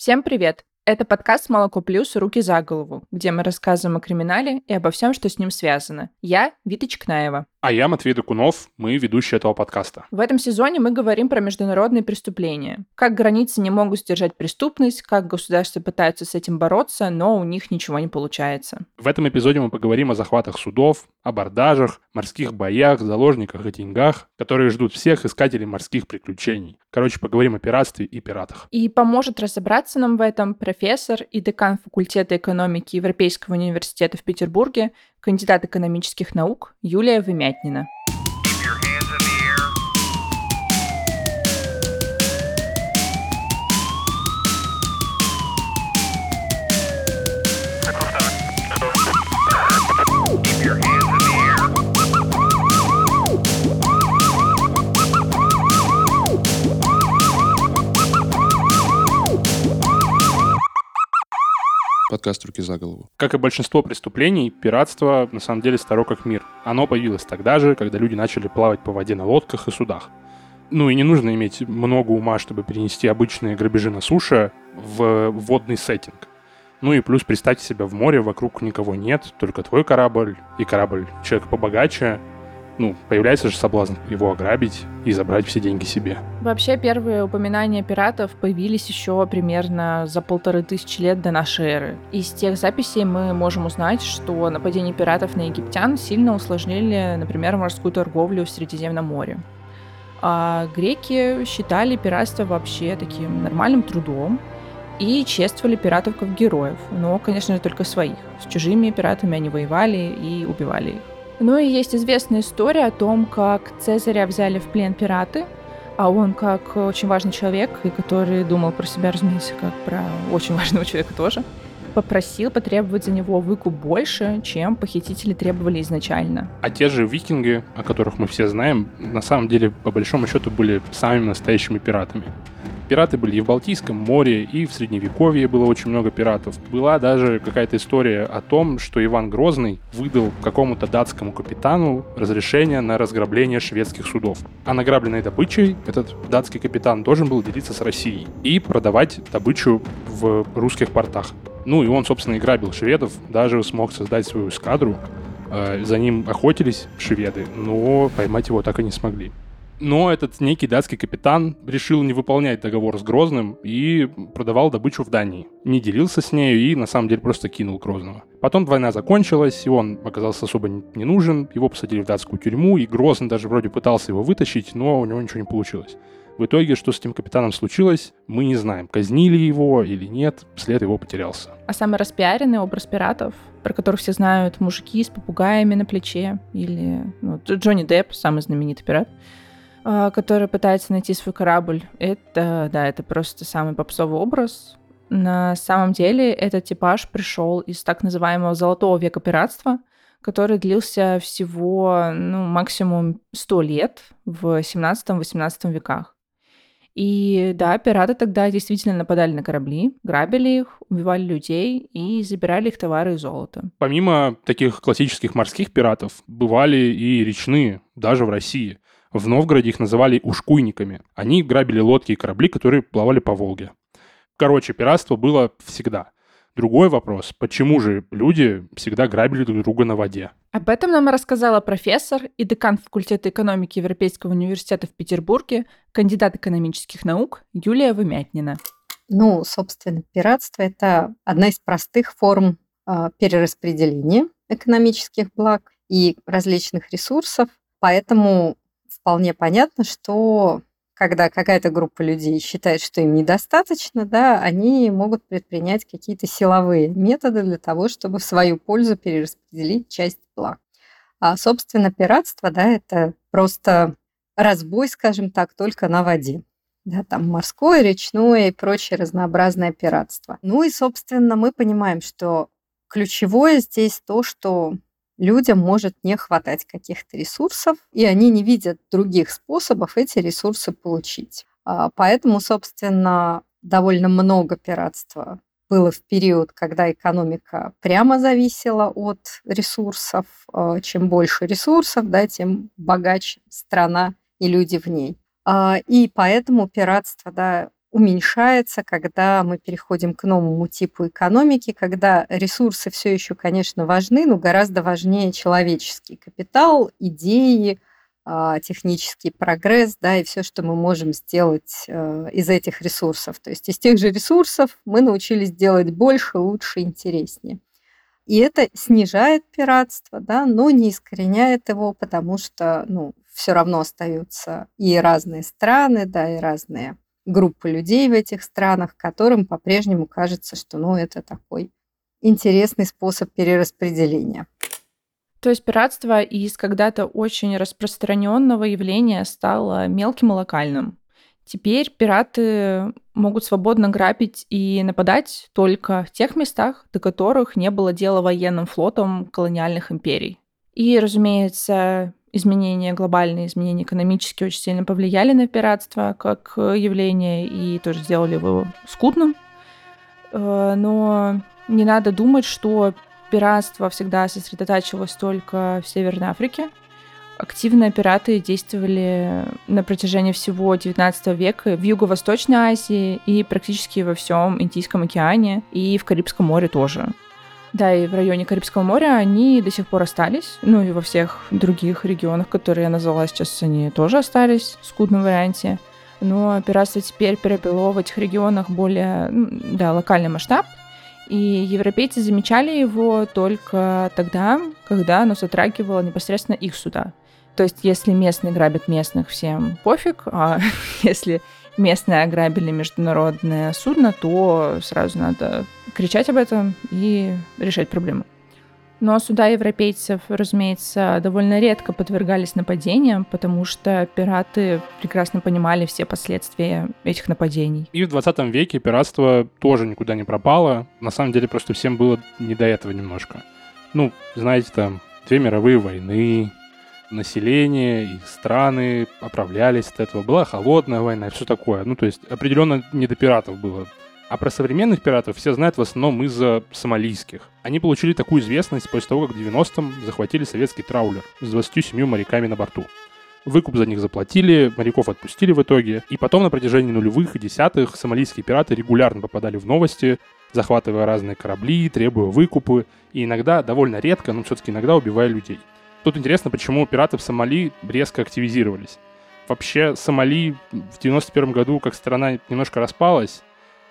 Всем привет! Это подкаст «Молоко плюс. Руки за голову», где мы рассказываем о криминале и обо всем, что с ним связано. Я Вита Чкнаева. А я Матвей Докунов, мы ведущие этого подкаста. В этом сезоне мы говорим про международные преступления. Как границы не могут сдержать преступность, как государства пытаются с этим бороться, но у них ничего не получается. В этом эпизоде мы поговорим о захватах судов, абордажах, морских боях, заложниках и деньгах, которые ждут всех искателей морских приключений. Короче, поговорим о пиратстве и пиратах. И поможет разобраться нам в этом профессор и декан факультета экономики Европейского университета в Петербурге кандидат экономических наук Юлия Вымятнина. Подкаст «Руки за голову». Как и большинство преступлений, пиратство на самом деле старо как мир. Оно появилось тогда же, когда люди начали плавать по воде на лодках и судах. Ну и не нужно иметь много ума, чтобы перенести обычные грабежи на суше в водный сеттинг. Ну и плюс представьте себя в море, вокруг никого нет, только твой корабль и корабль человека побогаче, ну, появляется же соблазн его ограбить и забрать все деньги себе. Вообще, первые упоминания пиратов появились еще примерно за полторы тысячи лет до нашей эры. Из тех записей мы можем узнать, что нападение пиратов на египтян сильно усложнили, например, морскую торговлю в Средиземном море. А греки считали пиратство вообще таким нормальным трудом, и чествовали пиратов как героев, но, конечно же, только своих. С чужими пиратами они воевали и убивали их. Ну и есть известная история о том, как Цезаря взяли в плен пираты, а он как очень важный человек, и который думал про себя, разумеется, как про очень важного человека тоже, попросил потребовать за него выкуп больше, чем похитители требовали изначально. А те же викинги, о которых мы все знаем, на самом деле, по большому счету, были самыми настоящими пиратами. Пираты были и в Балтийском море, и в Средневековье было очень много пиратов. Была даже какая-то история о том, что Иван Грозный выдал какому-то датскому капитану разрешение на разграбление шведских судов. А награбленной добычей этот датский капитан должен был делиться с Россией и продавать добычу в русских портах. Ну и он, собственно, и грабил шведов, даже смог создать свою эскадру. Э, за ним охотились шведы, но поймать его так и не смогли. Но этот некий датский капитан решил не выполнять договор с Грозным и продавал добычу в Дании. Не делился с нею и на самом деле просто кинул Грозного. Потом война закончилась, и он оказался особо не нужен, его посадили в датскую тюрьму, и Грозный даже вроде пытался его вытащить, но у него ничего не получилось. В итоге, что с этим капитаном случилось, мы не знаем. Казнили его или нет, след его потерялся. А самый распиаренный образ пиратов, про которых все знают, мужики с попугаями на плече, или ну, Джонни Депп, самый знаменитый пират, который пытается найти свой корабль. Это, да, это просто самый попсовый образ. На самом деле этот типаж пришел из так называемого золотого века пиратства, который длился всего ну, максимум 100 лет в 17-18 веках. И да, пираты тогда действительно нападали на корабли, грабили их, убивали людей и забирали их товары и золото. Помимо таких классических морских пиратов, бывали и речные, даже в России – в Новгороде их называли ушкуйниками. Они грабили лодки и корабли, которые плавали по Волге. Короче, пиратство было всегда. Другой вопрос, почему же люди всегда грабили друг друга на воде? Об этом нам рассказала профессор и декан факультета экономики Европейского университета в Петербурге, кандидат экономических наук Юлия Вымятнина. Ну, собственно, пиратство – это одна из простых форм э, перераспределения экономических благ и различных ресурсов. Поэтому вполне понятно, что когда какая-то группа людей считает, что им недостаточно, да, они могут предпринять какие-то силовые методы для того, чтобы в свою пользу перераспределить часть благ. А, собственно, пиратство, да, это просто разбой, скажем так, только на воде. Да, там морское, речное и прочее разнообразное пиратство. Ну и, собственно, мы понимаем, что ключевое здесь то, что людям может не хватать каких-то ресурсов, и они не видят других способов эти ресурсы получить. А, поэтому, собственно, довольно много пиратства было в период, когда экономика прямо зависела от ресурсов. А, чем больше ресурсов, да, тем богаче страна и люди в ней. А, и поэтому пиратство да, уменьшается, когда мы переходим к новому типу экономики, когда ресурсы все еще, конечно, важны, но гораздо важнее человеческий капитал, идеи, а, технический прогресс, да, и все, что мы можем сделать э, из этих ресурсов. То есть из тех же ресурсов мы научились делать больше, лучше, интереснее. И это снижает пиратство, да, но не искореняет его, потому что ну, все равно остаются и разные страны, да, и разные группы людей в этих странах, которым по-прежнему кажется, что ну, это такой интересный способ перераспределения. То есть пиратство из когда-то очень распространенного явления стало мелким и локальным. Теперь пираты могут свободно грабить и нападать только в тех местах, до которых не было дела военным флотом колониальных империй. И, разумеется, изменения, глобальные изменения экономические очень сильно повлияли на пиратство как явление и тоже сделали его скудным. Э, но не надо думать, что пиратство всегда сосредотачивалось только в Северной Африке. Активно пираты действовали на протяжении всего XIX века в Юго-Восточной Азии и практически во всем Индийском океане и в Карибском море тоже. Да, и в районе Карибского моря они до сих пор остались. Ну и во всех других регионах, которые я назвала сейчас, они тоже остались в скудном варианте. Но пиратство теперь перебило в этих регионах более да, локальный масштаб. И европейцы замечали его только тогда, когда оно затрагивало непосредственно их суда. То есть, если местные грабят местных, всем пофиг, а если местные ограбили международное судно, то сразу надо кричать об этом и решать проблему. Но суда европейцев, разумеется, довольно редко подвергались нападениям, потому что пираты прекрасно понимали все последствия этих нападений. И в 20 веке пиратство тоже никуда не пропало. На самом деле просто всем было не до этого немножко. Ну, знаете, там, две мировые войны, население и страны оправлялись от этого. Была холодная война и все такое. Ну, то есть определенно не до пиратов было. А про современных пиратов все знают в основном из-за сомалийских. Они получили такую известность после того, как в 90-м захватили советский траулер с 27 моряками на борту. Выкуп за них заплатили, моряков отпустили в итоге, и потом на протяжении нулевых и десятых сомалийские пираты регулярно попадали в новости, захватывая разные корабли, требуя выкупы, и иногда, довольно редко, но все-таки иногда убивая людей. Тут интересно, почему пираты в Сомали резко активизировались. Вообще, Сомали в 91 году как страна немножко распалась.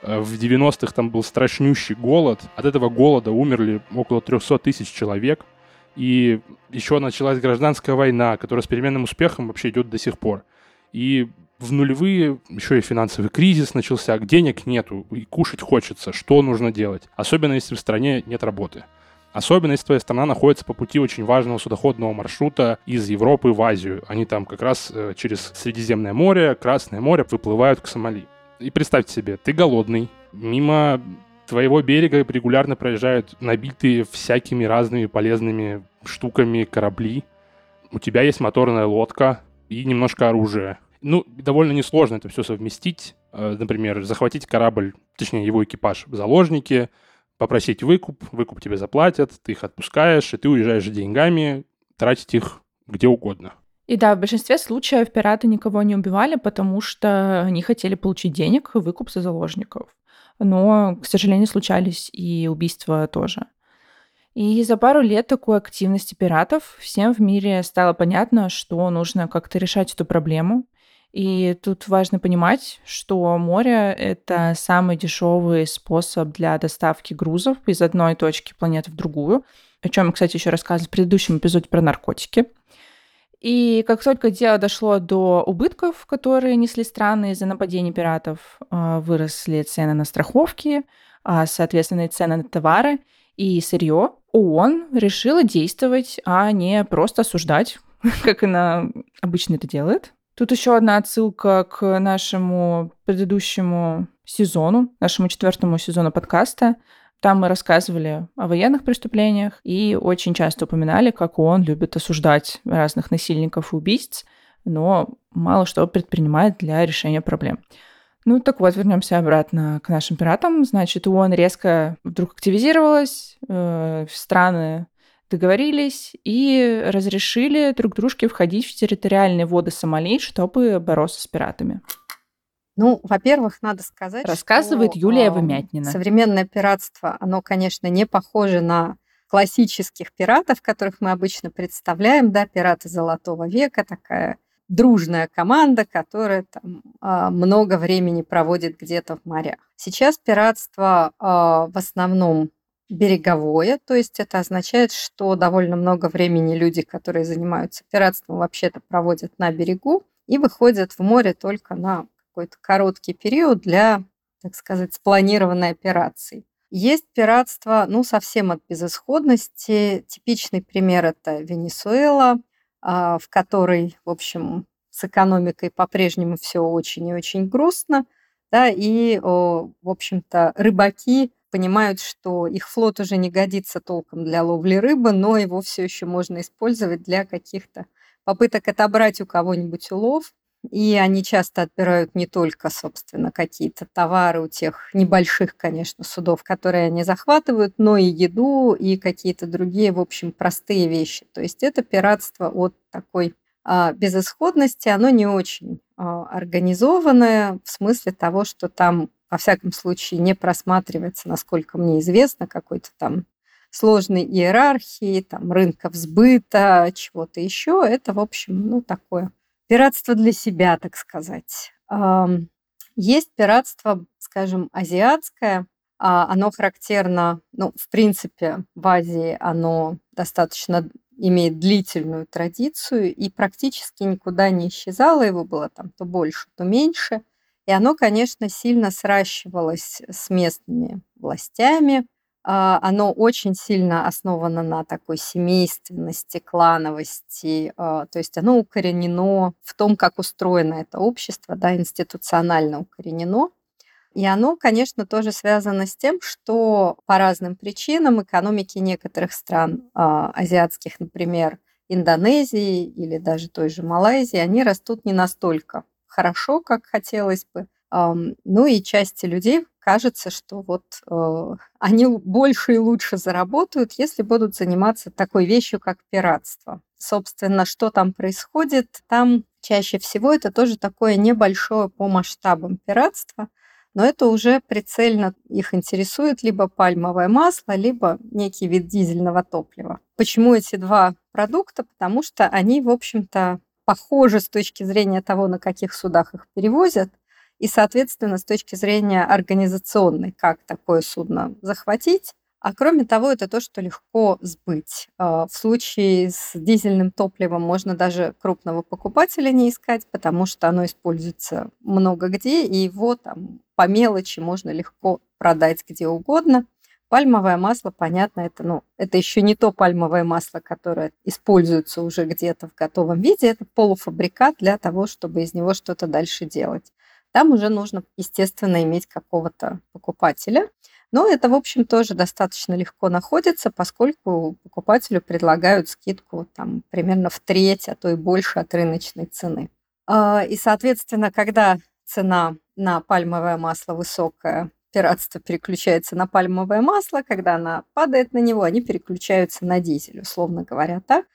Э, в 90-х там был страшнющий голод. От этого голода умерли около 300 тысяч человек. И еще началась гражданская война, которая с переменным успехом вообще идет до сих пор. И в нулевые еще и финансовый кризис начался, денег нету, и кушать хочется, что нужно делать? Особенно если в стране нет работы. Особенно, если твоя страна находится по пути очень важного судоходного маршрута из Европы в Азию. Они там как раз э, через Средиземное море, Красное море выплывают к Сомали. И представьте себе, ты голодный, мимо твоего берега регулярно проезжают набитые всякими разными полезными штуками корабли. У тебя есть моторная лодка и немножко оружия. Ну, довольно несложно это все совместить. Э, например, захватить корабль, точнее его экипаж в заложники, попросить выкуп, выкуп тебе заплатят, ты их отпускаешь, и ты уезжаешь с деньгами, тратить их где угодно. И да, в большинстве случаев пираты никого не убивали, потому что они хотели получить денег, выкуп за заложников. Но, к сожалению, случались и убийства тоже. И за пару лет такой активности пиратов всем в мире стало понятно, что нужно как-то решать эту проблему. И тут важно понимать, что море — это самый дешевый способ для доставки грузов из одной точки планеты в другую, о чем я, кстати, еще рассказывала в предыдущем эпизоде про наркотики. И как только дело дошло до убытков, которые несли страны из-за нападений пиратов, а, выросли цены на страховки, а, соответственно, и цены на товары и сырье, ООН решила действовать, а не просто осуждать, как она обычно это делает. Тут еще одна отсылка к нашему предыдущему сезону, нашему четвертому сезону подкаста. Там мы рассказывали о военных преступлениях и очень часто упоминали, как он любит осуждать разных насильников и убийц, но мало что предпринимает для решения проблем. Ну так вот, вернемся обратно к нашим пиратам. Значит, ООН резко вдруг активизировалась, э, страны договорились и разрешили друг дружке входить в территориальные воды Сомали, чтобы бороться с пиратами. Ну, во-первых, надо сказать, Рассказывает что, Юлия э, Вымятнина. Современное пиратство, оно, конечно, не похоже на классических пиратов, которых мы обычно представляем, да, пираты Золотого века, такая дружная команда, которая там а, много времени проводит где-то в морях. Сейчас пиратство а, в основном береговое, то есть это означает, что довольно много времени люди, которые занимаются пиратством, вообще-то проводят на берегу и выходят в море только на какой-то короткий период для, так сказать, спланированной операции. Есть пиратство, ну, совсем от безысходности. Типичный пример – это Венесуэла, а, в которой, в общем, с экономикой по-прежнему все очень и очень грустно. Да, и, в общем-то, рыбаки понимают, что их флот уже не годится толком для ловли рыбы, но его все еще можно использовать для каких-то попыток отобрать у кого-нибудь улов. И они часто отбирают не только, собственно, какие-то товары у тех небольших, конечно, судов, которые они захватывают, но и еду, и какие-то другие, в общем, простые вещи. То есть это пиратство от такой а, безысходности, оно не очень а, организованное в смысле того, что там, во всяком случае, не просматривается, насколько мне известно, какой-то там сложной иерархии, там, рынка сбыта, чего-то еще. Это, в общем, ну, такое пиратство для себя, так сказать. Есть пиратство, скажем, азиатское. А оно характерно, ну, в принципе, в Азии оно достаточно имеет длительную традицию и практически никуда не исчезало. Его было там то больше, то меньше. И оно, конечно, сильно сращивалось с местными властями, а, оно очень сильно основано на такой семейственности, клановости, а, то есть оно укоренено в том, как устроено это общество, да, институционально укоренено. И оно, конечно, тоже связано с тем, что по разным причинам экономики некоторых стран а, азиатских, например, Индонезии или даже той же Малайзии, они растут не настолько хорошо, как хотелось бы. Ну и части людей кажется, что вот э, они больше и лучше заработают, если будут заниматься такой вещью, как пиратство. Собственно, что там происходит? Там чаще всего это тоже такое небольшое по масштабам пиратство, но это уже прицельно их интересует либо пальмовое масло, либо некий вид дизельного топлива. Почему эти два продукта? Потому что они, в общем-то, похожи с точки зрения того, на каких судах их перевозят, и, соответственно, с точки зрения организационной, как такое судно захватить. А кроме того, это то, что легко сбыть. А, в случае с дизельным топливом можно даже крупного покупателя не искать, потому что оно используется много где, и его там по мелочи можно легко продать где угодно. Пальмовое масло, понятно, это, ну, это еще не то пальмовое масло, которое используется уже где-то в готовом виде, это полуфабрикат для того, чтобы из него что-то дальше делать. Там уже нужно, естественно, иметь какого-то покупателя. Но это, в общем, тоже достаточно легко находится, поскольку покупателю предлагают скидку там, примерно в треть, а то и больше от рыночной цены. А, и, соответственно, когда цена на пальмовое масло высокая, пиратство переключается на пальмовое масло, когда она падает на него, они переключаются на дизель, условно говоря, так.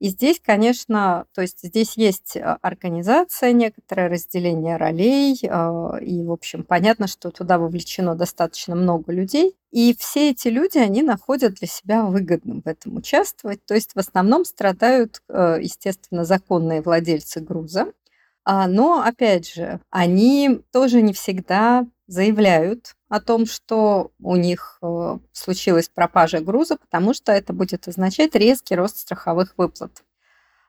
И здесь, конечно, то есть здесь есть а, организация, некоторое разделение ролей, а, и, в общем, понятно, что туда вовлечено достаточно много людей. И все эти люди, они находят для себя выгодным в этом участвовать. То есть в основном страдают, а, естественно, законные владельцы груза. Но, опять же, они тоже не всегда заявляют о том, что у них э, случилась пропажа груза, потому что это будет означать резкий рост страховых выплат.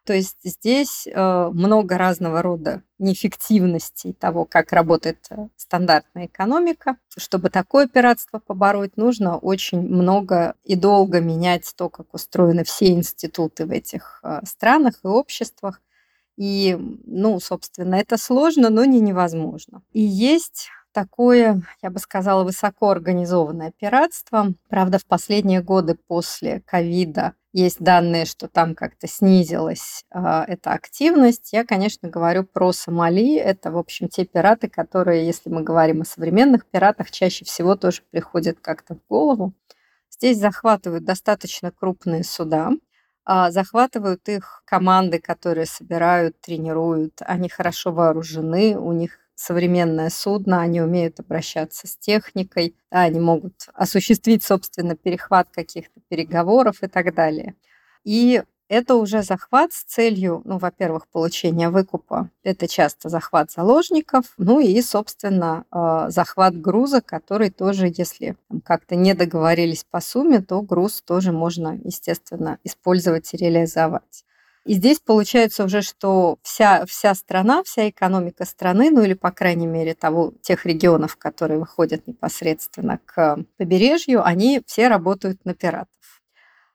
То есть здесь э, много разного рода неэффективностей того, как работает э, стандартная экономика. Чтобы такое пиратство побороть, нужно очень много и долго менять то, как устроены все институты в этих странах и обществах. И, ну, собственно, это сложно, но не невозможно. И есть такое, я бы сказала, высоко организованное пиратство. Правда, в последние годы после ковида есть данные, что там как-то снизилась э, эта активность. Я, конечно, говорю про Сомали. Это, в общем, те пираты, которые, если мы говорим о современных пиратах, чаще всего тоже приходят как-то в голову. Здесь захватывают достаточно крупные суда, а, захватывают их команды, которые собирают, тренируют. Они хорошо вооружены, у них современное судно, они умеют обращаться с техникой, да, они могут осуществить, собственно, перехват каких-то переговоров и так далее. И это уже захват с целью, ну, во-первых, получения выкупа. Это часто захват заложников, ну и, собственно, э, захват груза, который тоже, если как-то не договорились по сумме, то груз тоже можно, естественно, использовать и реализовать. И здесь получается уже, что вся, вся страна, вся экономика страны, ну или, по крайней мере, того, тех регионов, которые выходят непосредственно к побережью, они все работают на пиратов.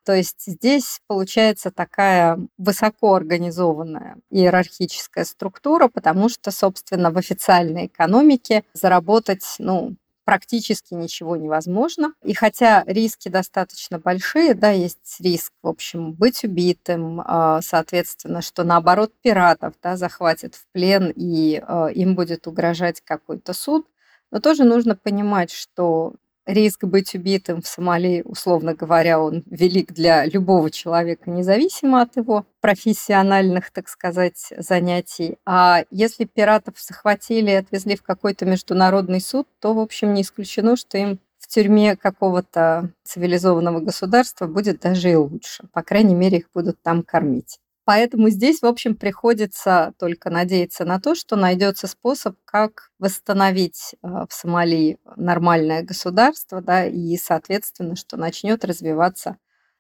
То есть здесь получается такая высоко организованная иерархическая структура, потому что, собственно, в официальной экономике заработать, ну, практически ничего невозможно. И хотя риски достаточно большие, да, есть риск, в общем, быть убитым, а, соответственно, что наоборот пиратов да, захватят в плен и а, им будет угрожать какой-то суд, но тоже нужно понимать, что риск быть убитым в Сомали, условно говоря, он велик для любого человека, независимо от его профессиональных, так сказать, занятий. А если пиратов захватили и отвезли в какой-то международный суд, то, в общем, не исключено, что им в тюрьме какого-то цивилизованного государства будет даже и лучше. По крайней мере, их будут там кормить. Поэтому здесь, в общем, приходится только надеяться на то, что найдется способ, как восстановить э, в Сомали нормальное государство, да, и, соответственно, что начнет развиваться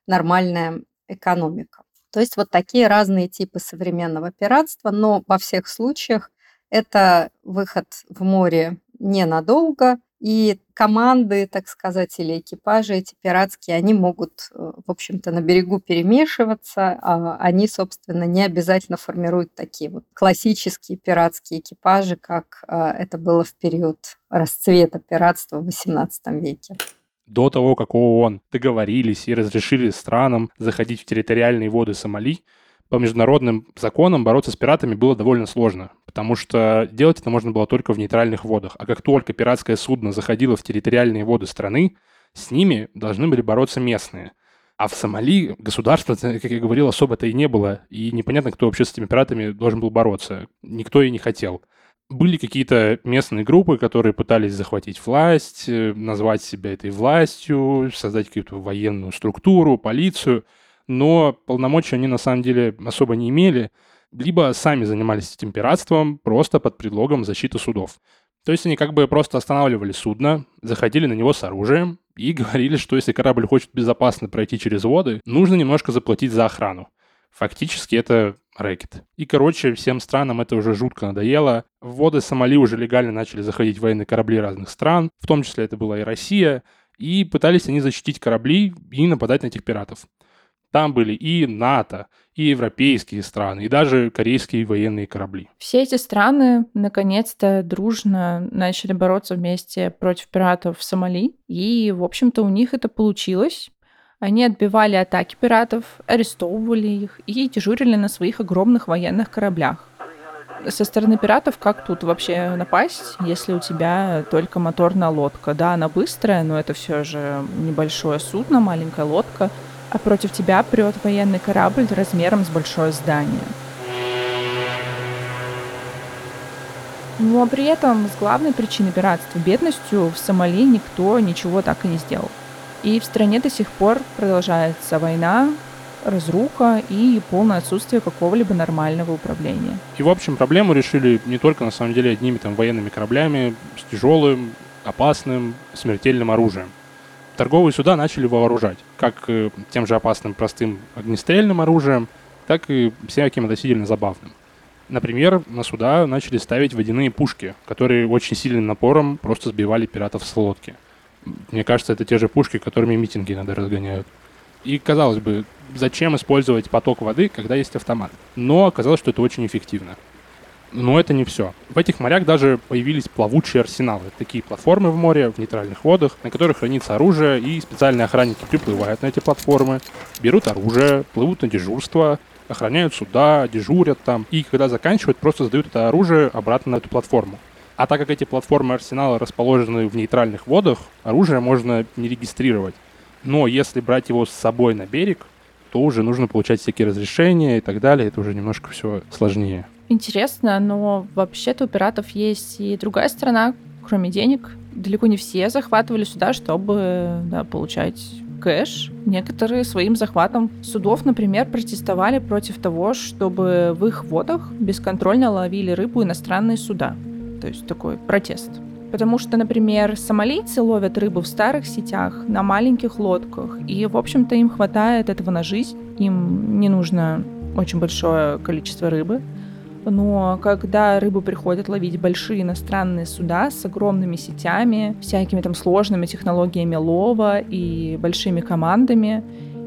нормальная экономика. То есть вот такие разные типы современного пиратства, но во всех случаях это выход в море ненадолго, и команды, так сказать, или экипажи эти пиратские, они могут, э, в общем-то, на берегу перемешиваться. А они, собственно, не обязательно формируют такие вот классические пиратские экипажи, как э, это было в период расцвета пиратства в XVIII веке до того, как ООН договорились и разрешили странам заходить в территориальные воды Сомали, по международным законам бороться с пиратами было довольно сложно, потому что делать это можно было только в нейтральных водах. А как только пиратское судно заходило в территориальные воды страны, с ними должны были бороться местные. А в Сомали государства, как я говорил, особо-то и не было, и непонятно, кто вообще с этими пиратами должен был бороться. Никто и не хотел. Были какие-то местные группы, которые пытались захватить власть, э, назвать себя этой властью, создать какую-то военную структуру, полицию – но полномочий они на самом деле особо не имели, либо сами занимались этим пиратством просто под предлогом защиты судов. То есть они как бы просто останавливали судно, заходили на него с оружием и говорили, что если корабль хочет безопасно пройти через воды, нужно немножко заплатить за охрану. Фактически это рэкет. И, короче, всем странам это уже жутко надоело. В воды Сомали уже легально начали заходить военные корабли разных стран, в том числе это была и Россия, и пытались они защитить корабли и нападать на этих пиратов. Там были и НАТО, и европейские страны, и даже корейские военные корабли. Все эти страны наконец-то дружно начали бороться вместе против пиратов в Сомали. И, в общем-то, у них это получилось. Они отбивали атаки пиратов, арестовывали их и дежурили на своих огромных военных кораблях. Со стороны пиратов как тут вообще напасть, если у тебя только моторная лодка? Да, она быстрая, но это все же небольшое судно, маленькая лодка — а против тебя прет военный корабль размером с большое здание. Но при этом с главной причиной пиратства бедностью в Сомали никто ничего так и не сделал. И в стране до сих пор продолжается война, разруха и полное отсутствие какого-либо нормального управления. И, в общем, проблему решили не только, на самом деле, одними там военными кораблями с тяжелым, опасным, смертельным оружием торговые суда начали вооружать как э, тем же опасным простым огнестрельным оружием, так и всяким относительно забавным. Например, на суда начали ставить водяные пушки, которые очень сильным напором просто сбивали пиратов с лодки. Мне кажется, это те же пушки, которыми митинги иногда разгоняют. И, казалось бы, зачем использовать поток воды, когда есть автомат? Но оказалось, что это очень эффективно. Но это не все. В этих морях даже появились плавучие арсеналы. Такие платформы в море, в нейтральных водах, на которых хранится оружие, и специальные охранники приплывают на эти платформы, берут оружие, плывут на дежурство, охраняют суда, дежурят там, и когда заканчивают, просто сдают это оружие обратно на эту платформу. А так как эти платформы арсенала расположены в нейтральных водах, оружие можно не регистрировать. Но если брать его с собой на берег, то уже нужно получать всякие разрешения и так далее, это уже немножко все сложнее. Интересно, но вообще-то у пиратов есть и другая сторона, кроме денег. Далеко не все захватывали суда, чтобы да, получать кэш. Некоторые своим захватом судов, например, протестовали против того, чтобы в их водах бесконтрольно ловили рыбу иностранные суда. То есть такой протест. Потому что, например, сомалийцы ловят рыбу в старых сетях, на маленьких лодках, и, в общем-то, им хватает этого на жизнь. Им не нужно очень большое количество рыбы. Но когда рыбу приходят ловить большие иностранные суда с огромными сетями, всякими там сложными технологиями лова и большими командами,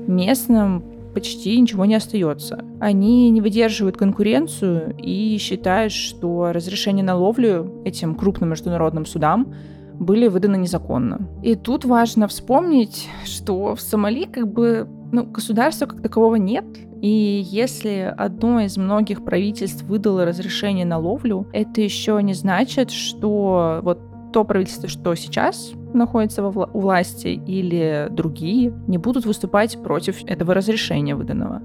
местным почти ничего не остается. Они не выдерживают конкуренцию и считают, что разрешение на ловлю этим крупным международным судам были выданы незаконно. И тут важно вспомнить, что в Сомали как бы ну, государства как такового нет, и если одно из многих правительств выдало разрешение на ловлю, это еще не значит, что вот то правительство, что сейчас находится во вла- у власти, или другие, не будут выступать против этого разрешения выданного.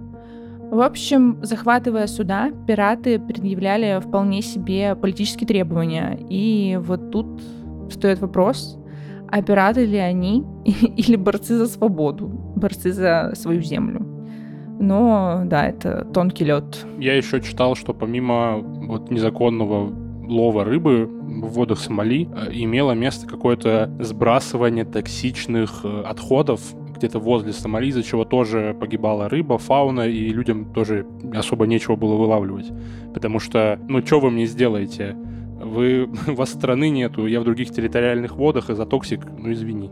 В общем, захватывая суда, пираты предъявляли вполне себе политические требования. И вот тут стоит вопрос, а пираты ли они или борцы за свободу, борцы за свою землю? Но да, это тонкий лед. Я еще читал, что помимо вот незаконного лова рыбы в водах Сомали э, имело место какое-то сбрасывание токсичных э, отходов где-то возле Сомали, из-за чего тоже погибала рыба, фауна, и людям тоже особо нечего было вылавливать. Потому что, ну, что вы мне сделаете? Вы, у вас страны нету, я в других территориальных водах, из-за токсик, ну, извини.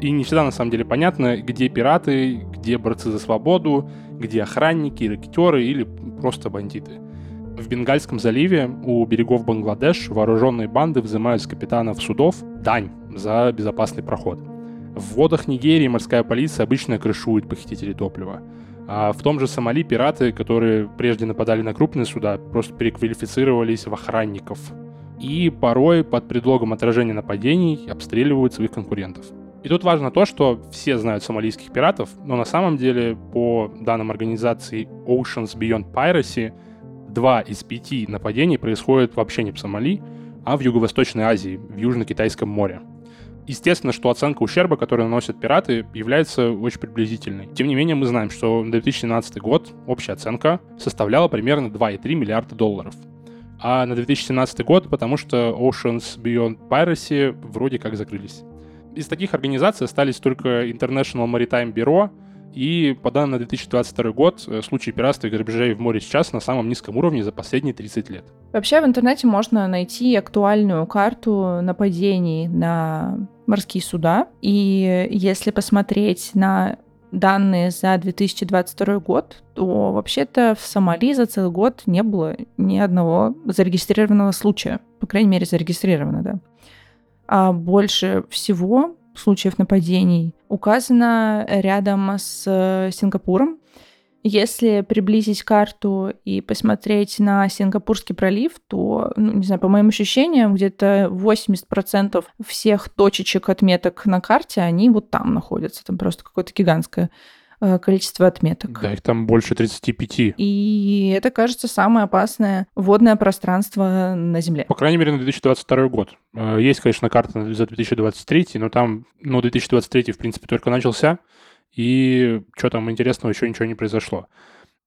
И не всегда, на самом деле, понятно, где пираты, где борцы за свободу, где охранники, рэкетиры или просто бандиты. В Бенгальском заливе у берегов Бангладеш вооруженные банды взимают с капитанов судов дань за безопасный проход. В водах Нигерии морская полиция обычно крышует похитителей топлива. А в том же Сомали пираты, которые прежде нападали на крупные суда, просто переквалифицировались в охранников. И порой под предлогом отражения нападений обстреливают своих конкурентов. И тут важно то, что все знают сомалийских пиратов, но на самом деле, по данным организации Oceans Beyond Piracy, два из пяти нападений происходят вообще не в Сомали, а в Юго-Восточной Азии, в Южно-Китайском море. Естественно, что оценка ущерба, который наносят пираты, является очень приблизительной. Тем не менее, мы знаем, что на 2017 год общая оценка составляла примерно 2,3 миллиарда долларов. А на 2017 год, потому что Oceans Beyond Piracy вроде как закрылись. Из таких организаций остались только International Maritime Bureau, и по данным на 2022 год, э, случаи пиратства и грабежей в море сейчас на самом низком уровне за последние 30 лет. Вообще в интернете можно найти актуальную карту нападений на морские суда. И если посмотреть на данные за 2022 год, то вообще-то в Сомали за целый год не было ни одного зарегистрированного случая. По крайней мере, зарегистрировано, да а больше всего случаев нападений указано рядом с э, Сингапуром. Если приблизить карту и посмотреть на Сингапурский пролив, то, ну, не знаю, по моим ощущениям, где-то 80% всех точечек отметок на карте, они вот там находятся. Там просто какое-то гигантское Э, количество отметок. Да, их там больше 35. И это, кажется, самое опасное водное пространство на Земле. По крайней мере, на 2022 год. Э, есть, конечно, карта за 2023, но там, ну, 2023, в принципе, только начался, и что там интересного, еще ничего не произошло.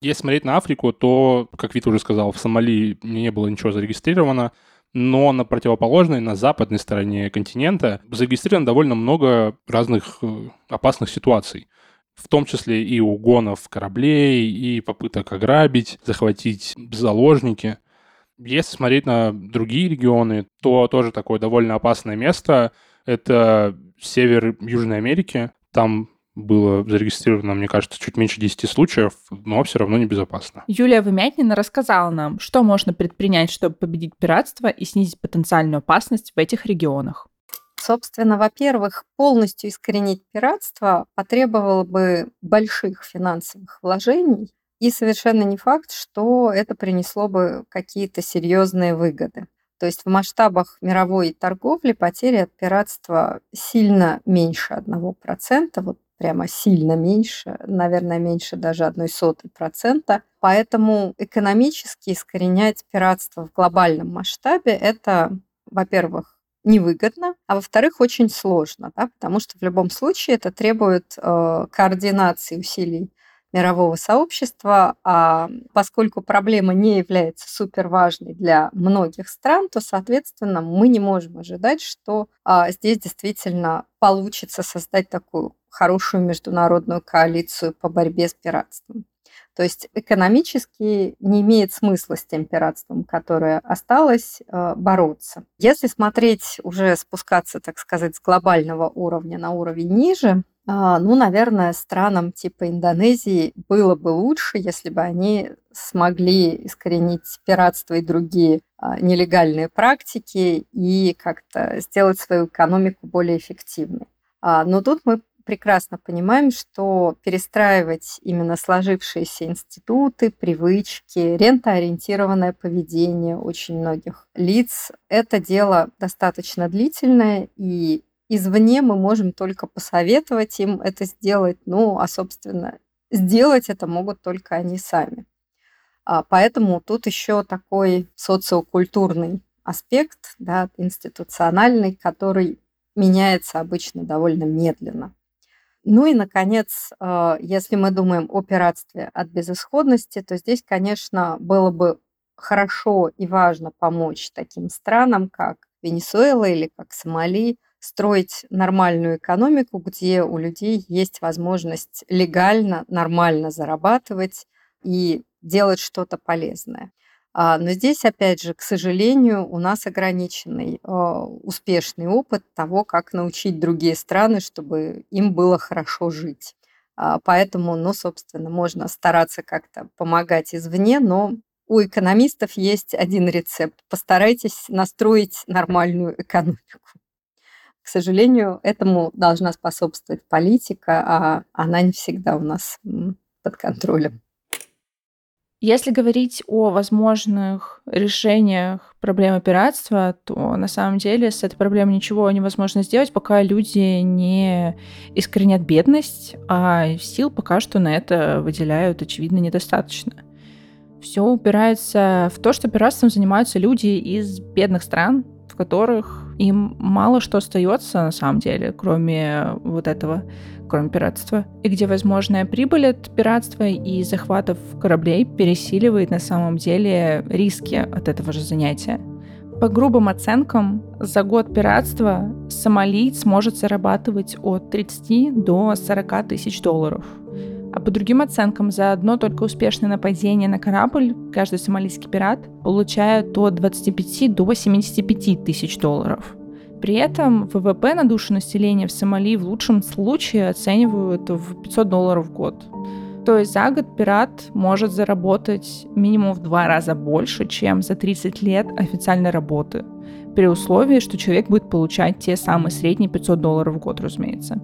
Если смотреть на Африку, то, как Вит уже сказал, в Сомали не было ничего зарегистрировано, но на противоположной, на западной стороне континента зарегистрировано довольно много разных э, опасных ситуаций в том числе и угонов кораблей, и попыток ограбить, захватить заложники. Если смотреть на другие регионы, то тоже такое довольно опасное место. Это север Южной Америки. Там было зарегистрировано, мне кажется, чуть меньше 10 случаев, но все равно небезопасно. Юлия Вымятнина рассказала нам, что можно предпринять, чтобы победить пиратство и снизить потенциальную опасность в этих регионах. Собственно, во-первых, полностью искоренить пиратство потребовало бы больших финансовых вложений, и совершенно не факт, что это принесло бы какие-то серьезные выгоды. То есть в масштабах мировой торговли потери от пиратства сильно меньше 1%. Вот прямо сильно меньше, наверное, меньше даже одной сотой процента. Поэтому экономически искоренять пиратство в глобальном масштабе – это, во-первых, невыгодно, а во-вторых, очень сложно, да, потому что в любом случае это требует э, координации усилий мирового сообщества, а поскольку проблема не является суперважной для многих стран, то, соответственно, мы не можем ожидать, что а, здесь действительно получится создать такую хорошую международную коалицию по борьбе с пиратством. То есть экономически не имеет смысла с тем пиратством, которое осталось, э, бороться. Если смотреть уже спускаться, так сказать, с глобального уровня на уровень ниже, а, ну, наверное, странам типа Индонезии было бы лучше, если бы они смогли искоренить пиратство и другие а, нелегальные практики и как-то сделать свою экономику более эффективной. А, но тут мы прекрасно понимаем, что перестраивать именно сложившиеся институты, привычки, рентоориентированное поведение очень многих лиц – это дело достаточно длительное, и извне мы можем только посоветовать им это сделать, ну, а, собственно, сделать это могут только они сами. А, поэтому тут еще такой социокультурный аспект, да, институциональный, который меняется обычно довольно медленно. Ну и, наконец, а, если мы думаем о пиратстве от безысходности, то здесь, конечно, было бы хорошо и важно помочь таким странам, как Венесуэла или как Сомали, строить нормальную экономику, где у людей есть возможность легально, нормально зарабатывать и делать что-то полезное. А, но здесь, опять же, к сожалению, у нас ограниченный а, успешный опыт того, как научить другие страны, чтобы им было хорошо жить. А, поэтому, ну, собственно, можно стараться как-то помогать извне, но у экономистов есть один рецепт. Постарайтесь настроить нормальную экономику. К сожалению, этому должна способствовать политика, а она не всегда у нас под контролем. Если говорить о возможных решениях проблемы пиратства, то на самом деле с этой проблемой ничего невозможно сделать, пока люди не искоренят бедность, а сил пока что на это выделяют, очевидно, недостаточно. Все упирается в то, что пиратством занимаются люди из бедных стран, в которых им мало что остается на самом деле, кроме вот этого, кроме пиратства. И где возможная прибыль от пиратства и захватов кораблей пересиливает на самом деле риски от этого же занятия. По грубым оценкам, за год пиратства сомалиец может зарабатывать от 30 до 40 тысяч долларов – а по другим оценкам, за одно только успешное нападение на корабль каждый сомалийский пират получает от 25 до 75 тысяч долларов. При этом ВВП на душу населения в Сомали в лучшем случае оценивают в 500 долларов в год. То есть за год пират может заработать минимум в два раза больше, чем за 30 лет официальной работы, при условии, что человек будет получать те самые средние 500 долларов в год, разумеется.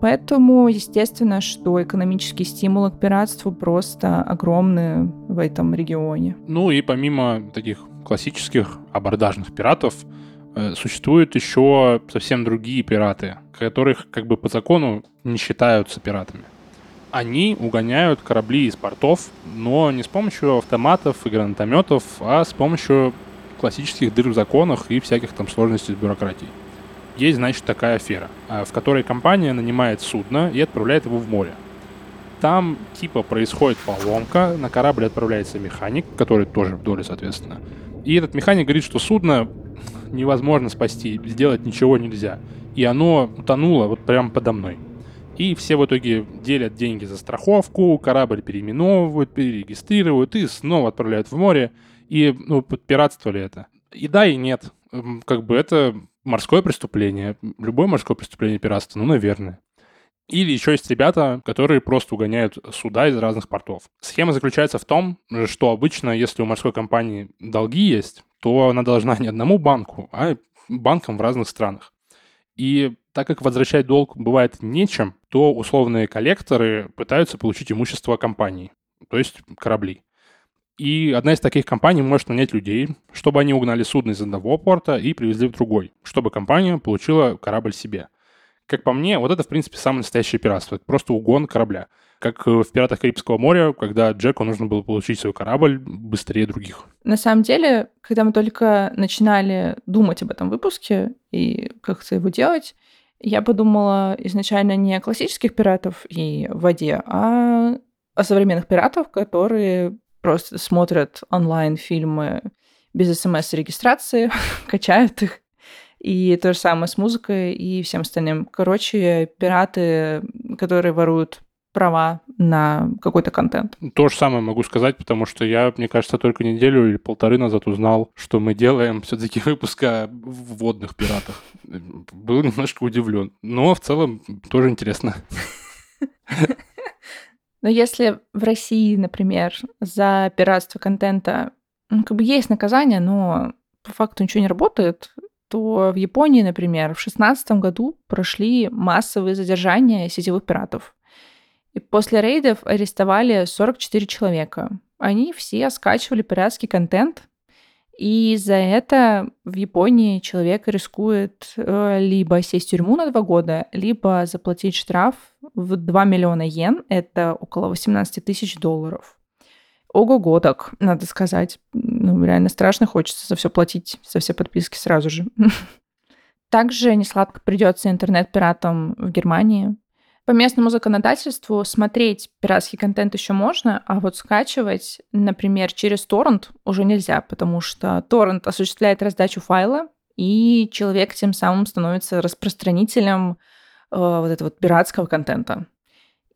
Поэтому, естественно, что экономические стимулы к пиратству просто огромны в этом регионе. Ну и помимо таких классических абордажных пиратов, э, существуют еще совсем другие пираты, которых как бы по закону не считаются пиратами. Они угоняют корабли из портов, но не с помощью автоматов и гранатометов, а с помощью классических дыр в законах и всяких там сложностей с бюрократией есть, значит, такая афера, а, в которой компания нанимает судно и отправляет его в море. Там типа происходит поломка, на корабль отправляется механик, который тоже в доле, соответственно. И этот механик говорит, что судно невозможно спасти, сделать ничего нельзя. И оно утонуло вот прямо подо мной. И все в итоге делят деньги за страховку, корабль переименовывают, перерегистрируют и снова отправляют в море. И, ну, пиратство ли это? И да, и нет. Как бы это морское преступление. Любое морское преступление пиратства, ну, наверное. Или еще есть ребята, которые просто угоняют суда из разных портов. Схема заключается в том, что обычно, если у морской компании долги есть, то она должна не одному банку, а банкам в разных странах. И так как возвращать долг бывает нечем, то условные коллекторы пытаются получить имущество компании, то есть корабли. И одна из таких компаний может нанять людей, чтобы они угнали судно из одного порта и привезли в другой, чтобы компания получила корабль себе. Как по мне, вот это, в принципе, самое настоящее пиратство. Это просто угон корабля. Как в «Пиратах Карибского моря», когда Джеку нужно было получить свой корабль быстрее других. На самом деле, когда мы только начинали думать об этом выпуске и как-то его делать, я подумала изначально не о классических пиратов и воде, а о современных пиратов, которые просто смотрят онлайн фильмы без смс-регистрации, качают их. И то же самое с музыкой и всем остальным. Короче, пираты, которые воруют права на какой-то контент. То же самое могу сказать, потому что я, мне кажется, только неделю или полторы назад узнал, что мы делаем все-таки выпуск о водных пиратах. Был немножко удивлен. Но в целом тоже интересно. Но если в России, например, за пиратство контента ну, как бы есть наказание, но по факту ничего не работает, то в Японии, например, в 2016 году прошли массовые задержания сетевых пиратов. И после рейдов арестовали 44 человека. Они все скачивали пиратский контент, и за это в Японии человек рискует э, либо сесть в тюрьму на два года, либо заплатить штраф в 2 миллиона йен, это около 18 тысяч долларов. Ого-го так, надо сказать. Ну, реально страшно, хочется за все платить, за все подписки сразу же. Также несладко придется интернет-пиратам в Германии. По местному законодательству смотреть пиратский контент еще можно, а вот скачивать, например, через торрент уже нельзя, потому что торрент осуществляет раздачу файла, и человек тем самым становится распространителем э, вот этого вот пиратского контента.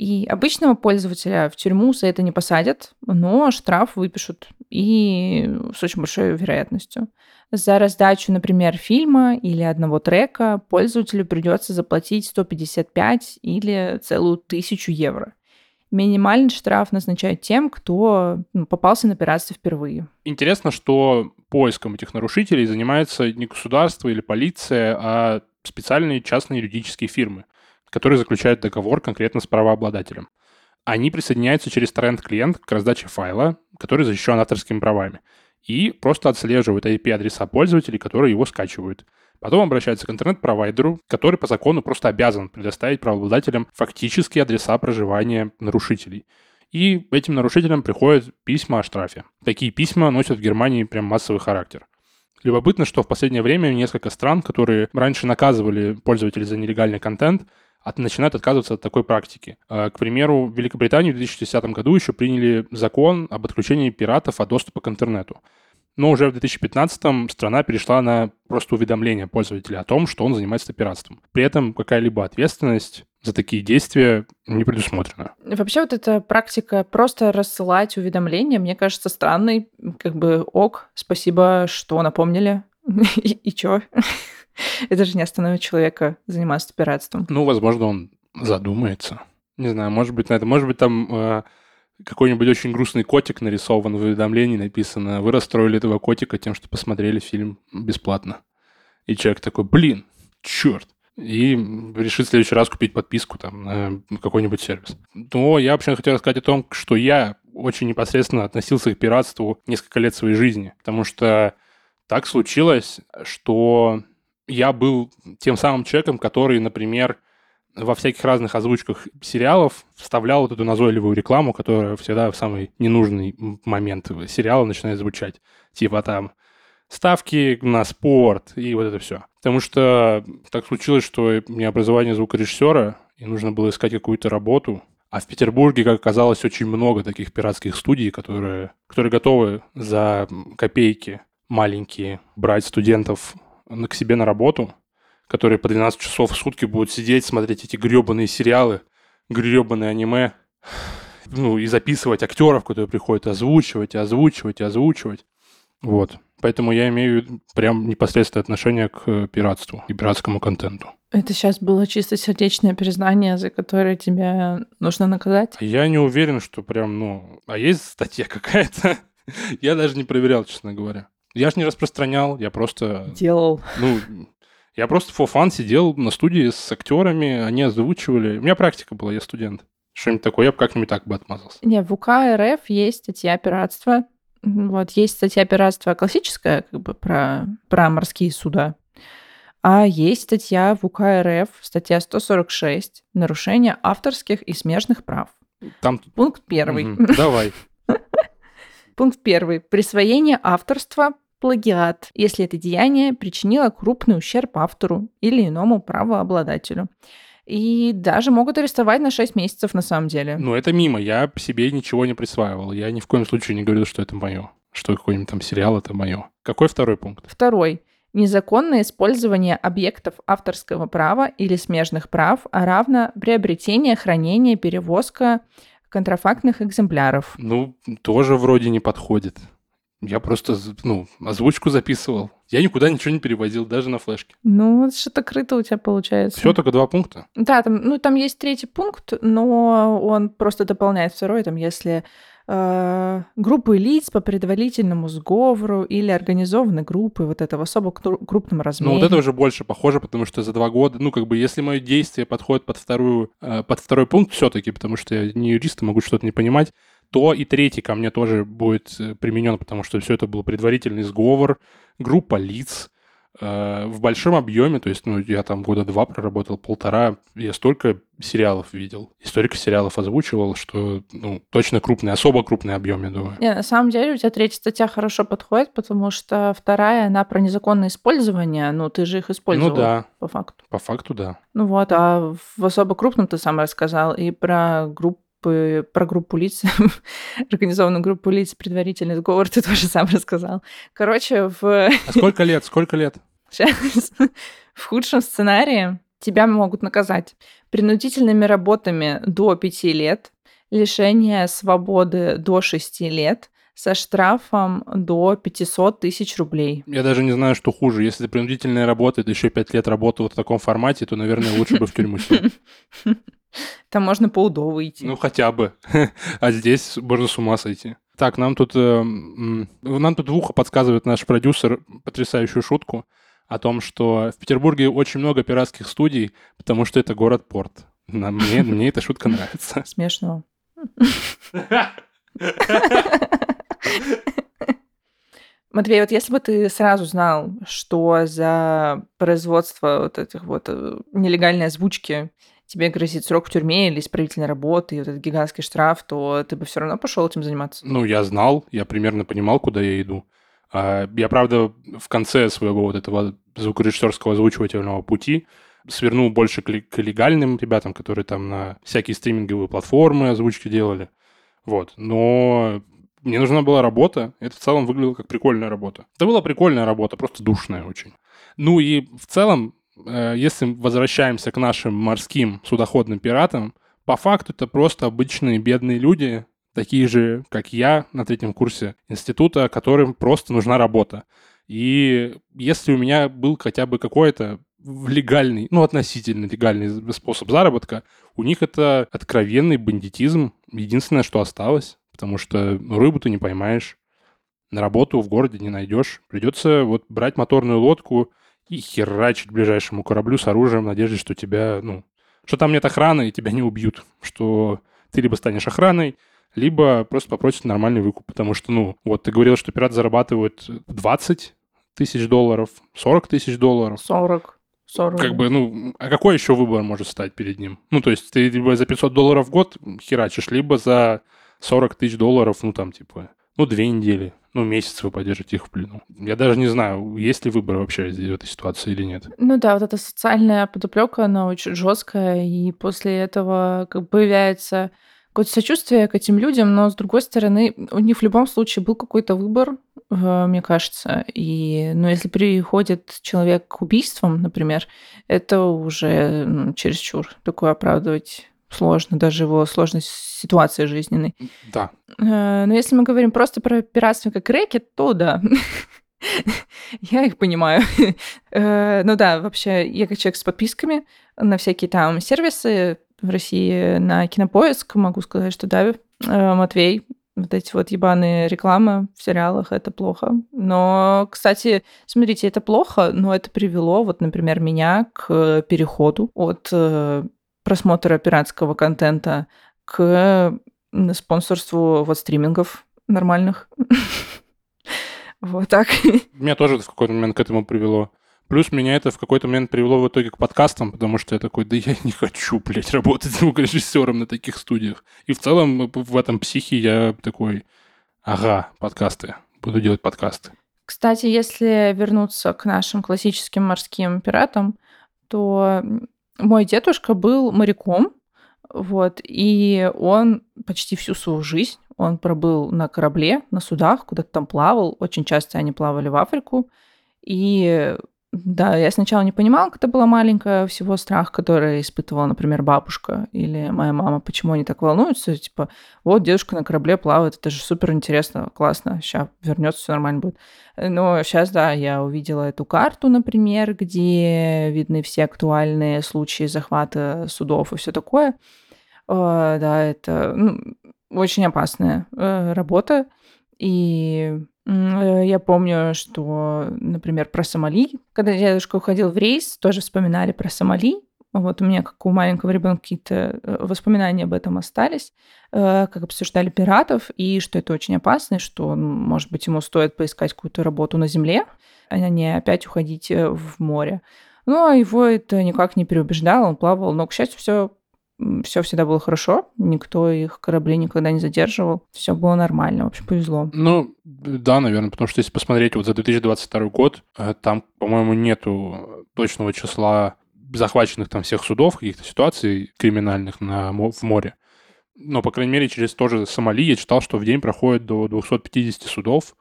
И обычного пользователя в тюрьму за это не посадят, но штраф выпишут, и с очень большой вероятностью. За раздачу, например, фильма или одного трека пользователю придется заплатить 155 или целую тысячу евро. Минимальный штраф назначают тем, кто ну, попался на пиратство впервые. Интересно, что поиском этих нарушителей занимается не государство или полиция, а специальные частные юридические фирмы которые заключают договор конкретно с правообладателем. Они присоединяются через торрент-клиент к раздаче файла, который защищен авторскими правами, и просто отслеживают IP-адреса пользователей, которые его скачивают. Потом обращаются к интернет-провайдеру, который по закону просто обязан предоставить правообладателям фактические адреса проживания нарушителей. И этим нарушителям приходят письма о штрафе. Такие письма носят в Германии прям массовый характер. Любопытно, что в последнее время несколько стран, которые раньше наказывали пользователей за нелегальный контент, от, начинают отказываться от такой практики. А, к примеру, в Великобритании в 2010 году еще приняли закон об отключении пиратов от доступа к интернету. Но уже в 2015 страна перешла на просто уведомление пользователя о том, что он занимается пиратством. При этом какая-либо ответственность за такие действия не предусмотрена. Вообще вот эта практика просто рассылать уведомления, мне кажется, странной. Как бы ок, спасибо, что напомнили. И чё? Это же не остановит человека заниматься пиратством. Ну, возможно, он задумается. Не знаю, может быть, на это. Может быть, там э, какой-нибудь очень грустный котик нарисован в уведомлении, написано, вы расстроили этого котика тем, что посмотрели фильм бесплатно. И человек такой, блин, черт. И решит в следующий раз купить подписку там на какой-нибудь сервис. Но я вообще хотел рассказать о том, что я очень непосредственно относился к пиратству несколько лет своей жизни. Потому что так случилось, что я был тем самым человеком, который, например, во всяких разных озвучках сериалов вставлял вот эту назойливую рекламу, которая всегда в самый ненужный момент сериала начинает звучать. Типа там ставки на спорт и вот это все. Потому что так случилось, что у меня образование звукорежиссера, и нужно было искать какую-то работу. А в Петербурге, как оказалось, очень много таких пиратских студий, которые, которые готовы за копейки маленькие брать студентов к себе на работу, которые по 12 часов в сутки будут сидеть, смотреть эти гребаные сериалы, гребаные аниме, ну, и записывать актеров, которые приходят озвучивать, озвучивать, озвучивать. Вот. Поэтому я имею прям непосредственное отношение к пиратству и пиратскому контенту. Это сейчас было чисто сердечное признание, за которое тебя нужно наказать? Я не уверен, что прям, ну... А есть статья какая-то? я даже не проверял, честно говоря. Я же не распространял, я просто... Делал. Ну, я просто for fun сидел на студии с актерами, они озвучивали. У меня практика была, я студент. Что-нибудь такое, я бы как-нибудь так бы отмазался. Не, в УК РФ есть статья пиратства. Вот, есть статья пиратства классическая, как бы про, про морские суда. А есть статья в УК РФ, статья 146, нарушение авторских и смежных прав. Там... Пункт первый. Мгм, Давай. Пункт первый. Присвоение авторства плагиат, если это деяние причинило крупный ущерб автору или иному правообладателю. И даже могут арестовать на 6 месяцев на самом деле. Ну, это мимо. Я себе ничего не присваивал. Я ни в коем случае не говорил, что это мое. Что какой-нибудь там сериал это мое. Какой второй пункт? Второй. Незаконное использование объектов авторского права или смежных прав, а равно приобретение, хранение, перевозка контрафактных экземпляров. Ну, тоже вроде не подходит. Я просто, ну, озвучку записывал. Я никуда ничего не переводил, даже на флешке. Ну, вот что-то крыто у тебя получается. Все, только два пункта. Да, там, ну, там есть третий пункт, но он просто дополняет второй, там, если э, группы лиц по предварительному сговору или организованные группы вот это в особо кру- крупном размере. Ну, вот это уже больше похоже, потому что за два года, ну, как бы, если мое действие подходит под, вторую, э, под второй пункт все-таки, потому что я не юрист и могу что-то не понимать, то и третий ко мне тоже будет э, применен, потому что все это был предварительный сговор, группа лиц в большом объеме, то есть, ну, я там года два проработал, полтора, я столько сериалов видел, и столько сериалов озвучивал, что, ну, точно крупный, особо крупный объем, я думаю. Не, на самом деле у тебя третья статья хорошо подходит, потому что вторая, она про незаконное использование, ну, ты же их использовал Ну да, по факту. по факту да. Ну вот, а в особо крупном ты сам рассказал, и про группы про группу лиц, организованную группу лиц, предварительный сговор ты тоже сам рассказал. Короче, в, А сколько лет, сколько лет? Сейчас. в худшем сценарии тебя могут наказать принудительными работами до 5 лет, лишение свободы до 6 лет, со штрафом до 500 тысяч рублей. Я даже не знаю, что хуже. Если принудительная работа, это еще пять лет работы вот в таком формате, то, наверное, лучше бы в тюрьму сел. Там можно по УДО выйти. Ну, хотя бы. А здесь можно с ума сойти. Так, нам тут, э, нам тут в ухо подсказывает наш продюсер потрясающую шутку о том, что в Петербурге очень много пиратских студий, потому что это город-порт. Мне, мне эта шутка нравится. Смешно. Матвей, вот если бы ты сразу знал, что за производство вот этих вот э, нелегальной озвучки тебе грозит срок в тюрьме или исправительной работы, и вот этот гигантский штраф, то ты бы все равно пошел этим заниматься. Ну, я знал, я примерно понимал, куда я иду. А, Я, правда, в конце своего вот этого звукорежиссерского озвучивательного пути свернул больше к ле- к легальным ребятам, которые там на всякие стриминговые платформы озвучки делали. Вот. Но мне нужна была работа. Это в целом выглядело как прикольная работа. Это была прикольная работа, просто душная очень. Ну и в целом, э, если возвращаемся к нашим морским судоходным пиратам, по факту это просто обычные бедные люди, такие же, как я на третьем курсе института, которым просто нужна работа. И если у меня был хотя бы какой-то легальный, ну, относительно легальный способ заработка, у них это откровенный бандитизм. Единственное, что осталось, потому что рыбу ты не поймаешь, на работу в городе не найдешь. Придется вот брать моторную лодку и херачить ближайшему кораблю с оружием в надежде, что тебя, ну, что там нет охраны и тебя не убьют, что ты либо станешь охраной, либо просто попросят нормальный выкуп, потому что, ну, вот ты говорил, что пират зарабатывает 20 тысяч долларов, 40 тысяч долларов. 40. 40. Как бы, ну, а какой еще выбор может стать перед ним? Ну, то есть ты либо за 500 долларов в год херачишь, либо за 40 тысяч долларов, ну, там, типа, ну, две недели, ну, месяц вы поддержите их в плену. Я даже не знаю, есть ли выбор вообще в этой ситуации или нет. Ну да, вот эта социальная подоплека, она очень жесткая, и после этого как бы появляется какое-то сочувствие к этим людям, но с другой стороны, у них в любом случае был какой-то выбор, э, мне кажется. И, ну, если приходит человек к убийствам, например, это уже ну, чересчур такое оправдывать сложно, даже его сложной ситуации жизненной. Да. Э, Но если мы говорим просто про пиратство как рэкет, то да. Я их понимаю. Э, Ну да, вообще, я как человек с подписками на всякие там сервисы в России, на Кинопоиск, могу сказать, что да, э, Матвей, вот эти вот ебаные рекламы в сериалах, это плохо. Но, кстати, смотрите, это плохо, но это привело, вот, например, меня к переходу от э, просмотра пиратского контента к спонсорству вот стримингов нормальных. Вот так. Меня тоже в какой-то момент к этому привело. Плюс меня это в какой-то момент привело в итоге к подкастам, потому что я такой, да я не хочу, блядь, работать звукорежиссером на таких студиях. И в целом в этом психе я такой, ага, подкасты, буду делать подкасты. Кстати, если вернуться к нашим классическим морским пиратам, то мой дедушка был моряком, вот, и он почти всю свою жизнь, он пробыл на корабле, на судах, куда-то там плавал, очень часто они плавали в Африку, и да, я сначала не понимала, когда была маленькая, всего страх, который испытывала, например, бабушка или моя мама, почему они так волнуются, типа, вот дедушка на корабле плавает, это же супер интересно, классно, сейчас вернется, все нормально будет. Но сейчас, да, я увидела эту карту, например, где видны все актуальные случаи захвата судов и все такое. Да, это ну, очень опасная э, работа, и Э, я помню, что, например, про Сомали, когда дедушка уходил в рейс, тоже вспоминали про Сомали. Вот у меня, как у маленького ребенка, какие-то э, воспоминания об этом остались, э, как обсуждали пиратов, и что это очень опасно, и что, может быть, ему стоит поискать какую-то работу на земле, а не опять уходить в море. Но его это никак не переубеждало, он плавал, но, к счастью, все все всегда было хорошо, никто их корабли никогда не задерживал, все было нормально, в общем, повезло. Ну, да, наверное, потому что если посмотреть вот за 2022 год, э, там, по-моему, нету точного числа захваченных там всех судов, каких-то ситуаций криминальных на, в море. Но, по крайней мере, через тоже Сомали я читал, что в день проходит до 250 судов,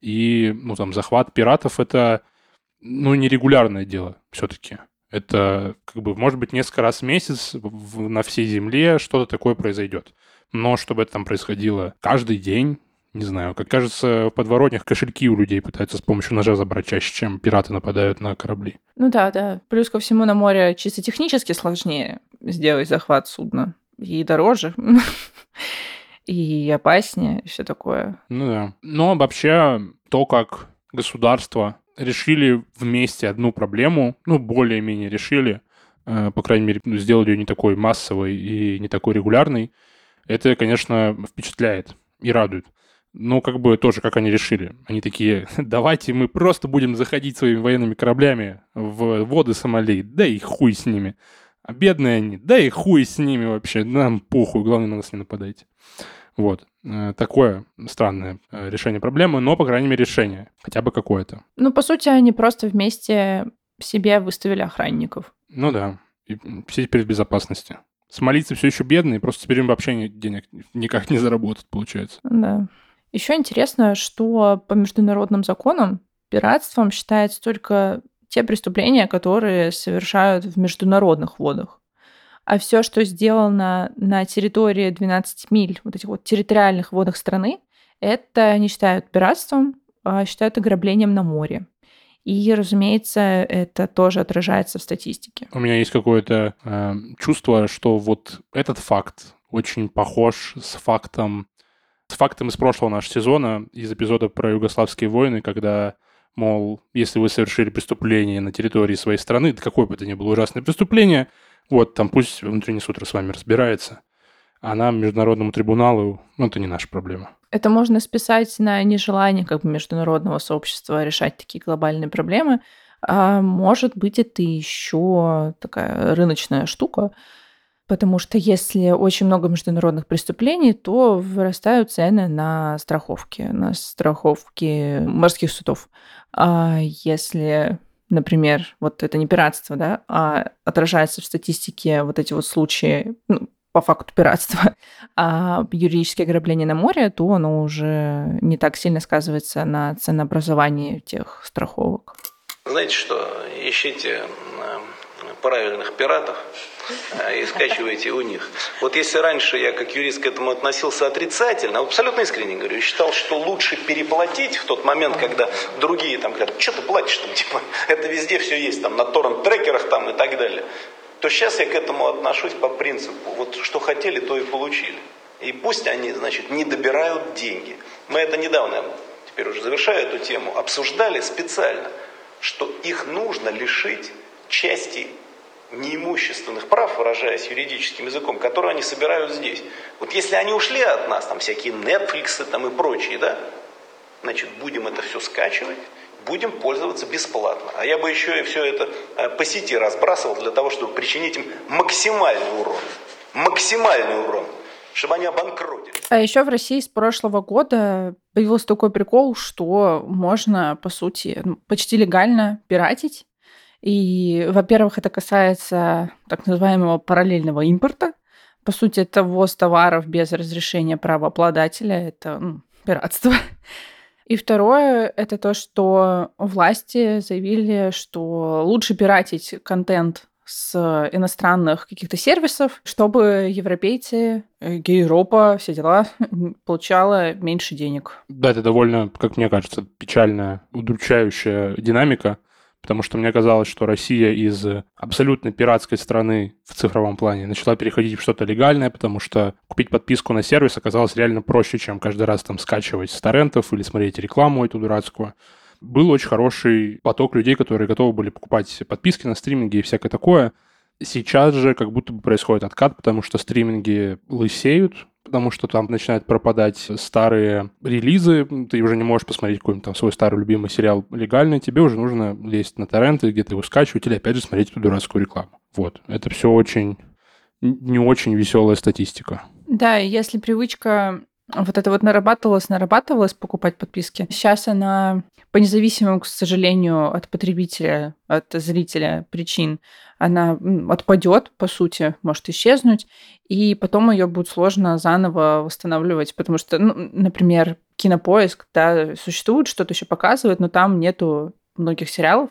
и, ну, там, захват пиратов — это, ну, нерегулярное дело все-таки. Это, как бы, может быть, несколько раз в месяц в, на всей Земле что-то такое произойдет. Но чтобы это там происходило каждый день, не знаю, как кажется, в подворотнях кошельки у людей пытаются с помощью ножа забрать чаще, чем пираты нападают на корабли. Ну да, да. Плюс ко всему на море чисто технически сложнее сделать захват судна. И дороже. И опаснее, и все такое. Ну да. Но вообще то, как государство решили вместе одну проблему, ну, более-менее решили, э, по крайней мере, ну, сделали ее не такой массовой и не такой регулярной, это, конечно, впечатляет и радует. Но как бы тоже, как они решили. Они такие, давайте мы просто будем заходить своими военными кораблями в воды Сомали, да и хуй с ними. А бедные они, да и хуй с ними вообще, нам похуй, главное на нас не нападайте. Вот. Э, такое странное э, решение проблемы, но, по крайней мере, решение. Хотя бы какое-то. Ну, по сути, они просто вместе себе выставили охранников. Ну да. И все теперь в безопасности. Смолиться все еще бедные, просто теперь им вообще денег никак не заработать, получается. Да. Еще интересно, что по международным законам пиратством считается только те преступления, которые совершают в международных водах а все, что сделано на территории 12 миль, вот этих вот территориальных водах страны, это не считают пиратством, а считают ограблением на море. И, разумеется, это тоже отражается в статистике. У меня есть какое-то э, чувство, что вот этот факт очень похож с фактом, с фактом из прошлого нашего сезона, из эпизода про югославские войны, когда мол, если вы совершили преступление на территории своей страны, какое бы это ни было ужасное преступление, вот, там пусть внутренний суд с вами разбирается. А нам, международному трибуналу, ну, это не наша проблема. Это можно списать на нежелание как бы международного сообщества решать такие глобальные проблемы. А может быть, это еще такая рыночная штука, потому что если очень много международных преступлений, то вырастают цены на страховки, на страховки морских судов. А если например, вот это не пиратство, да, а отражается в статистике вот эти вот случаи, ну, по факту пиратства, а юридические ограбления на море, то оно уже не так сильно сказывается на ценообразовании тех страховок. Знаете что, ищите правильных пиратов э, и скачивайте у них. Вот если раньше я как юрист к этому относился отрицательно, абсолютно искренне говорю, считал, что лучше переплатить в тот момент, когда другие там говорят, что ты платишь там, типа, это везде все есть, там, на торрент-трекерах там и так далее, то сейчас я к этому отношусь по принципу, вот что хотели, то и получили. И пусть они, значит, не добирают деньги. Мы это недавно, теперь уже завершаю эту тему, обсуждали специально, что их нужно лишить части неимущественных прав, выражаясь юридическим языком, которые они собирают здесь. Вот если они ушли от нас, там всякие Netflix там и прочие, да, значит, будем это все скачивать, будем пользоваться бесплатно. А я бы еще и все это э, по сети разбрасывал для того, чтобы причинить им максимальный урон. Максимальный урон чтобы они обанкротились. А еще в России с прошлого года появился такой прикол, что можно, по сути, ну, почти легально пиратить. И, во-первых, это касается так называемого параллельного импорта. По сути, это ввоз товаров без разрешения правообладателя. Это ну, пиратство. И второе — это то, что власти заявили, что лучше пиратить контент с иностранных каких-то сервисов, чтобы европейцы, э, Европа, все дела, получала меньше денег. Да, это довольно, как мне кажется, печальная, удручающая динамика, потому что мне казалось, что Россия из абсолютно пиратской страны в цифровом плане начала переходить в что-то легальное, потому что купить подписку на сервис оказалось реально проще, чем каждый раз там скачивать с торрентов или смотреть рекламу эту дурацкую. Был очень хороший поток людей, которые готовы были покупать подписки на стриминге и всякое такое. Сейчас же как будто бы происходит откат, потому что стриминги лысеют, потому что там начинают пропадать старые релизы, ты уже не можешь посмотреть какой-нибудь там свой старый любимый сериал легально, тебе уже нужно лезть на торренты, где-то его скачивать или опять же смотреть эту дурацкую рекламу. Вот, это все очень не очень веселая статистика. Да, если привычка вот это вот нарабатывалось, нарабатывалось покупать подписки. Сейчас она по независимым, к сожалению, от потребителя, от зрителя причин, она отпадет, по сути, может исчезнуть, и потом ее будет сложно заново восстанавливать, потому что, ну, например, кинопоиск, да, существует, что-то еще показывает, но там нету многих сериалов,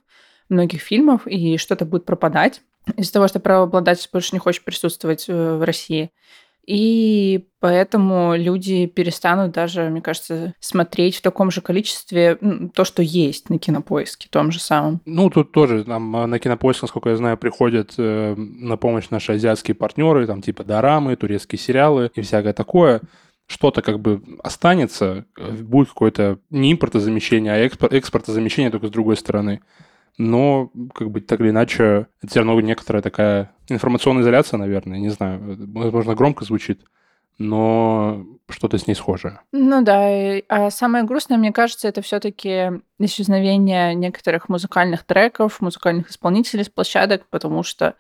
многих фильмов, и что-то будет пропадать из-за того, что правообладатель больше не хочет присутствовать э, в России. И поэтому люди перестанут даже, мне кажется, смотреть в таком же количестве то, что есть на кинопоиске, том же самом. Ну, тут тоже там а, на кинопоиск, насколько я знаю, приходят э, на помощь наши азиатские партнеры, там типа дорамы, турецкие сериалы и всякое такое что-то как бы останется, э, будет какое-то не импортозамещение, а экспорт, экспортозамещение только с другой стороны но как бы так или иначе это все равно некоторая такая информационная изоляция, наверное, не знаю, возможно, громко звучит, но что-то с ней схожее. Ну да, а самое грустное, мне кажется, это все-таки исчезновение некоторых музыкальных треков, музыкальных исполнителей с площадок, потому что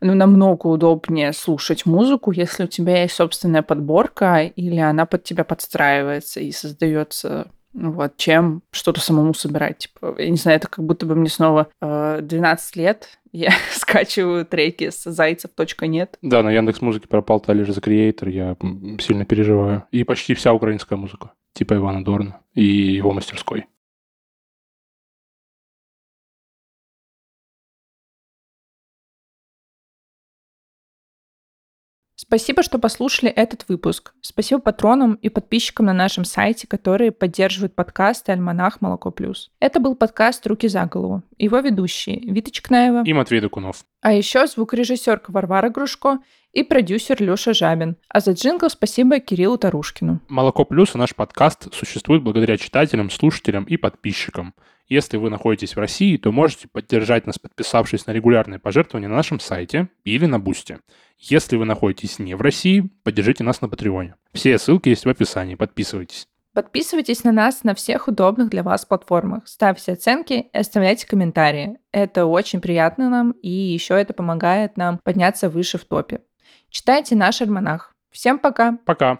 ну, намного удобнее слушать музыку, если у тебя есть собственная подборка, или она под тебя подстраивается и создается вот, чем что-то самому собирать. Типа, я не знаю, это как будто бы мне снова э, 12 лет, я скачиваю треки с зайцев.нет. Да, на Яндекс Музыке пропал Талер за Creator, я сильно переживаю. И почти вся украинская музыка, типа Ивана Дорна и его мастерской. Спасибо, что послушали этот выпуск. Спасибо патронам и подписчикам на нашем сайте, которые поддерживают подкасты «Альманах Молоко Плюс». Это был подкаст «Руки за голову». Его ведущие Вита Чекнаева и Матвей Докунов. А еще звукорежиссерка Варвара Грушко и продюсер Леша Жабин. А за джингл спасибо Кириллу Тарушкину. «Молоко Плюс» и наш подкаст существует благодаря читателям, слушателям и подписчикам. Если вы находитесь в России, то можете поддержать нас, подписавшись на регулярные пожертвования на нашем сайте или на Бусте. Если вы находитесь не в России, поддержите нас на Патреоне. Все ссылки есть в описании, подписывайтесь. Подписывайтесь на нас на всех удобных для вас платформах, ставьте оценки и оставляйте комментарии. Это очень приятно нам, и еще это помогает нам подняться выше в топе. Читайте наш альманах. Всем пока! Пока!